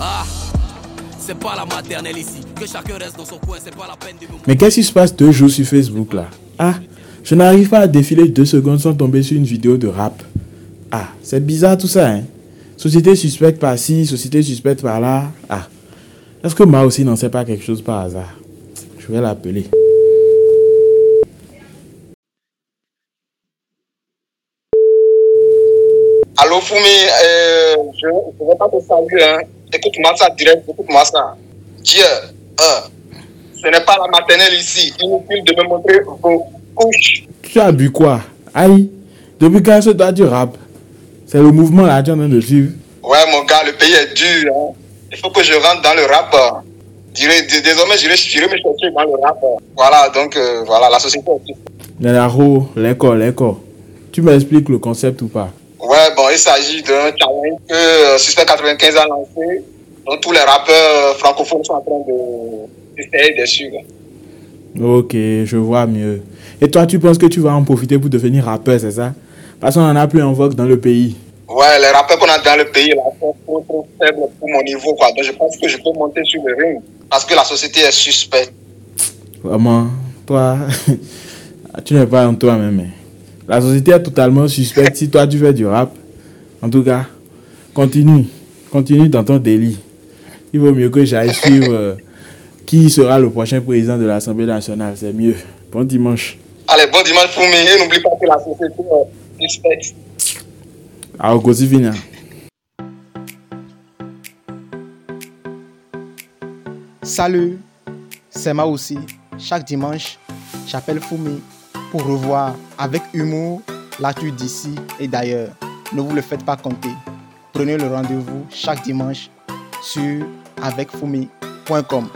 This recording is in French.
Ah, c'est pas la maternelle ici. Que chacun reste dans son coin, c'est pas la peine de me. Mais qu'est-ce qui se passe deux jours sur Facebook là? Ah, je n'arrive pas à défiler deux secondes sans tomber sur une vidéo de rap. Ah, c'est bizarre tout ça, hein? Société suspecte par-ci, société suspecte par-là. Ah, est-ce que moi aussi n'en sais pas quelque chose par hasard? Je vais l'appeler. Allô Foumi, euh, je ne vais pas te saluer. Hein. Écoute-moi ça direct, écoute-moi ça. Dieu, ce n'est pas la maternelle ici. Inutile de me montrer vos couches. Tu as bu quoi? Aïe, depuis quand ce doit du rap? C'est le mouvement là, tu en train de suivre. Ouais, mon gars, le pays est dur. Hein. Il faut que je rentre dans le rap. Dé- Désormais, j'irai me chercher dans le rap. Voilà, donc euh, voilà, la société est. Les l'école, l'école. Tu m'expliques le concept ou pas? Bon, il s'agit d'un challenge que euh, Suspect 95 a lancé. Donc tous les rappeurs francophones sont en train de d'essayer de suivre. Ok, je vois mieux. Et toi, tu penses que tu vas en profiter pour devenir rappeur, c'est ça? Parce qu'on en a plus en vogue dans le pays. Ouais, les rappeurs qu'on a dans le pays, là, sont trop, trop faibles pour mon niveau, quoi. Donc je pense que je peux monter sur le ring. Parce que la société est suspecte. Vraiment, toi, tu n'es pas en toi-même. hein. La société est totalement suspecte si toi tu fais du rap. En tout cas, continue. Continue dans ton délit. Il vaut mieux que j'aille suivre euh, qui sera le prochain président de l'Assemblée nationale. C'est mieux. Bon dimanche. Allez, bon dimanche pour moi. Et n'oublie pas que la société est suspecte. À Ogosivina. Salut, c'est moi aussi. Chaque dimanche, j'appelle Fumi pour revoir avec humour l'actu d'ici et d'ailleurs. Ne vous le faites pas compter. Prenez le rendez-vous chaque dimanche sur avecfumi.com.